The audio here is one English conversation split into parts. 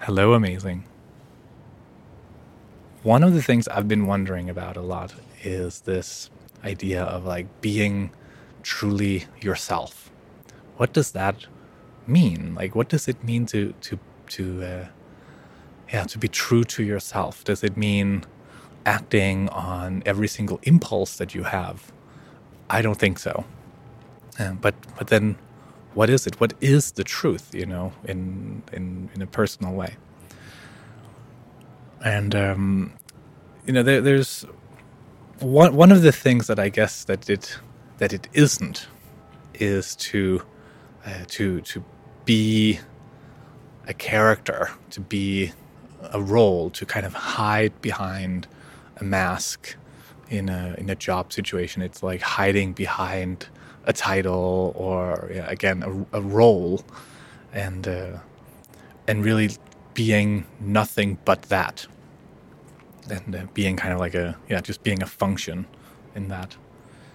Hello, amazing. One of the things I've been wondering about a lot is this idea of like being truly yourself. What does that mean? Like, what does it mean to to to uh, yeah to be true to yourself? Does it mean acting on every single impulse that you have? I don't think so. Uh, but but then what is it? What is the truth? You know, in in in a personal way. And um, you know, there, there's one one of the things that I guess that it that it isn't is to uh, to to be a character, to be a role, to kind of hide behind a mask in a in a job situation. It's like hiding behind a title or yeah, again a, a, role, and uh, and really being nothing but that, and uh, being kind of like a yeah just being a function in that.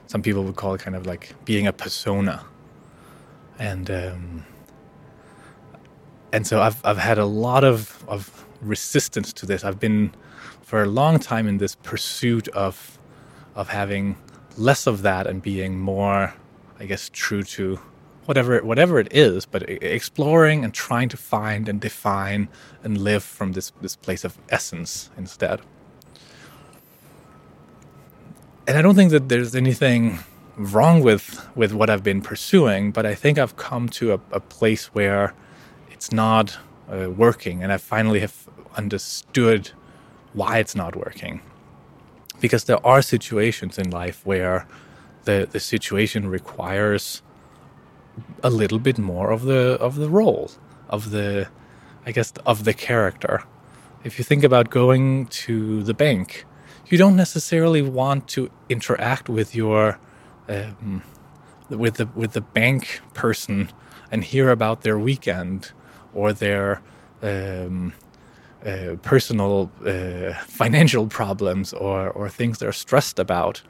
Some people would call it kind of like being a persona, and um, and so I've I've had a lot of of resistance to this. I've been for a long time in this pursuit of of having less of that and being more I guess, true to whatever whatever it is, but exploring and trying to find and define and live from this this place of essence instead. And I don't think that there's anything wrong with with what I've been pursuing, but I think I've come to a, a place where it's not uh, working, and I finally have understood why it's not working. Because there are situations in life where the the situation requires a little bit more of the of the role of the I guess of the character. If you think about going to the bank, you don't necessarily want to interact with your um, with the with the bank person and hear about their weekend or their um, uh, personal uh, financial problems or or things they're stressed about.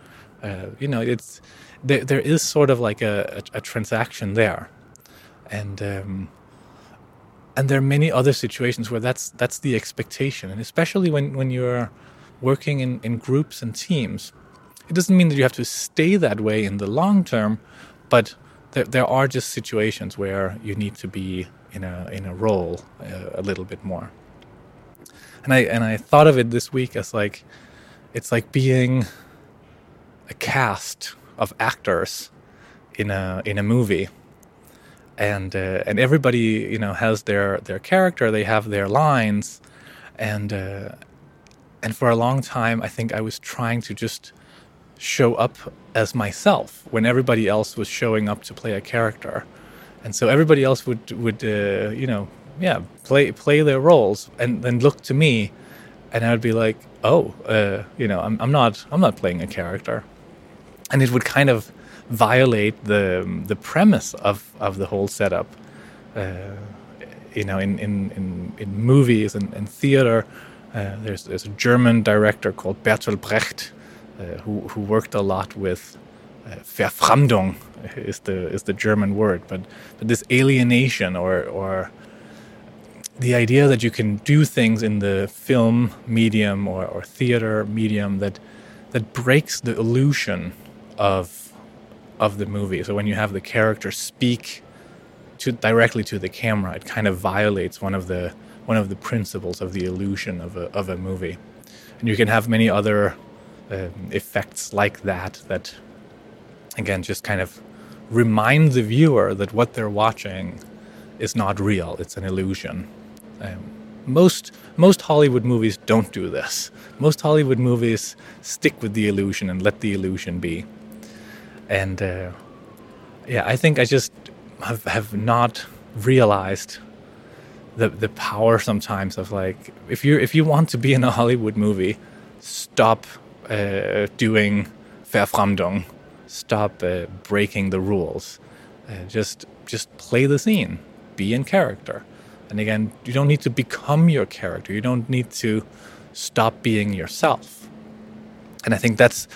Uh, you know, it's there, there is sort of like a, a, a transaction there, and um, and there are many other situations where that's that's the expectation, and especially when when you're working in, in groups and teams, it doesn't mean that you have to stay that way in the long term, but there, there are just situations where you need to be in a in a role uh, a little bit more. And I and I thought of it this week as like it's like being a cast of actors in a in a movie, and uh, and everybody you know has their their character, they have their lines, and uh, and for a long time I think I was trying to just show up as myself when everybody else was showing up to play a character, and so everybody else would would uh, you know yeah play play their roles and then look to me, and I would be like oh uh, you know I'm I'm not I'm not playing a character and it would kind of violate the the premise of of the whole setup. Uh, you know, in in in, in movies and, and theater, uh, there's there's a German director called Bertolt Brecht uh, who who worked a lot with uh, Verfremdung is the is the German word, but but this alienation or or the idea that you can do things in the film medium or, or theater medium that that breaks the illusion of of the movie. So when you have the character speak to directly to the camera, it kind of violates one of the one of the principles of the illusion of a of a movie. And you can have many other um, effects like that that again just kind of remind the viewer that what they're watching is not real; it's an illusion. Um, most most Hollywood movies don't do this. Most Hollywood movies stick with the illusion and let the illusion be and uh, yeah, I think I just have, have not realized the the power sometimes of like if you if you want to be in a Hollywood movie, stop uh, doing Verfremdung, stop uh, breaking the rules, uh, just just play the scene, be in character, and again, you don't need to become your character. You don't need to stop being yourself, and I think that's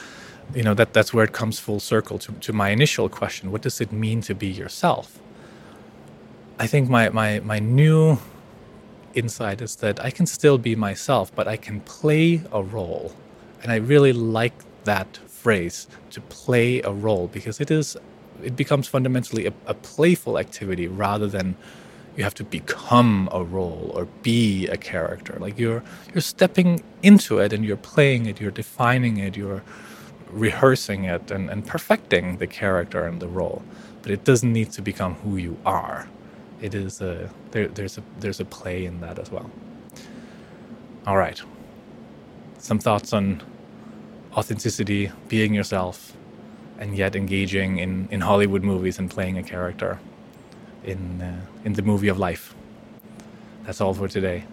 you know that that's where it comes full circle to, to my initial question what does it mean to be yourself i think my my my new insight is that I can still be myself, but I can play a role. And I really like that phrase to play a role because it is it becomes fundamentally a, a playful activity rather than you have to become a role or be a character. Like you're you're stepping into it and you're playing it, you're defining it, you're rehearsing it and, and perfecting the character and the role. But it doesn't need to become who you are. It is a there, there's a there's a play in that as well. All right. Some thoughts on authenticity, being yourself, and yet engaging in, in Hollywood movies and playing a character in uh, in the movie of life. That's all for today.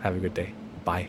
Have a good day. Bye.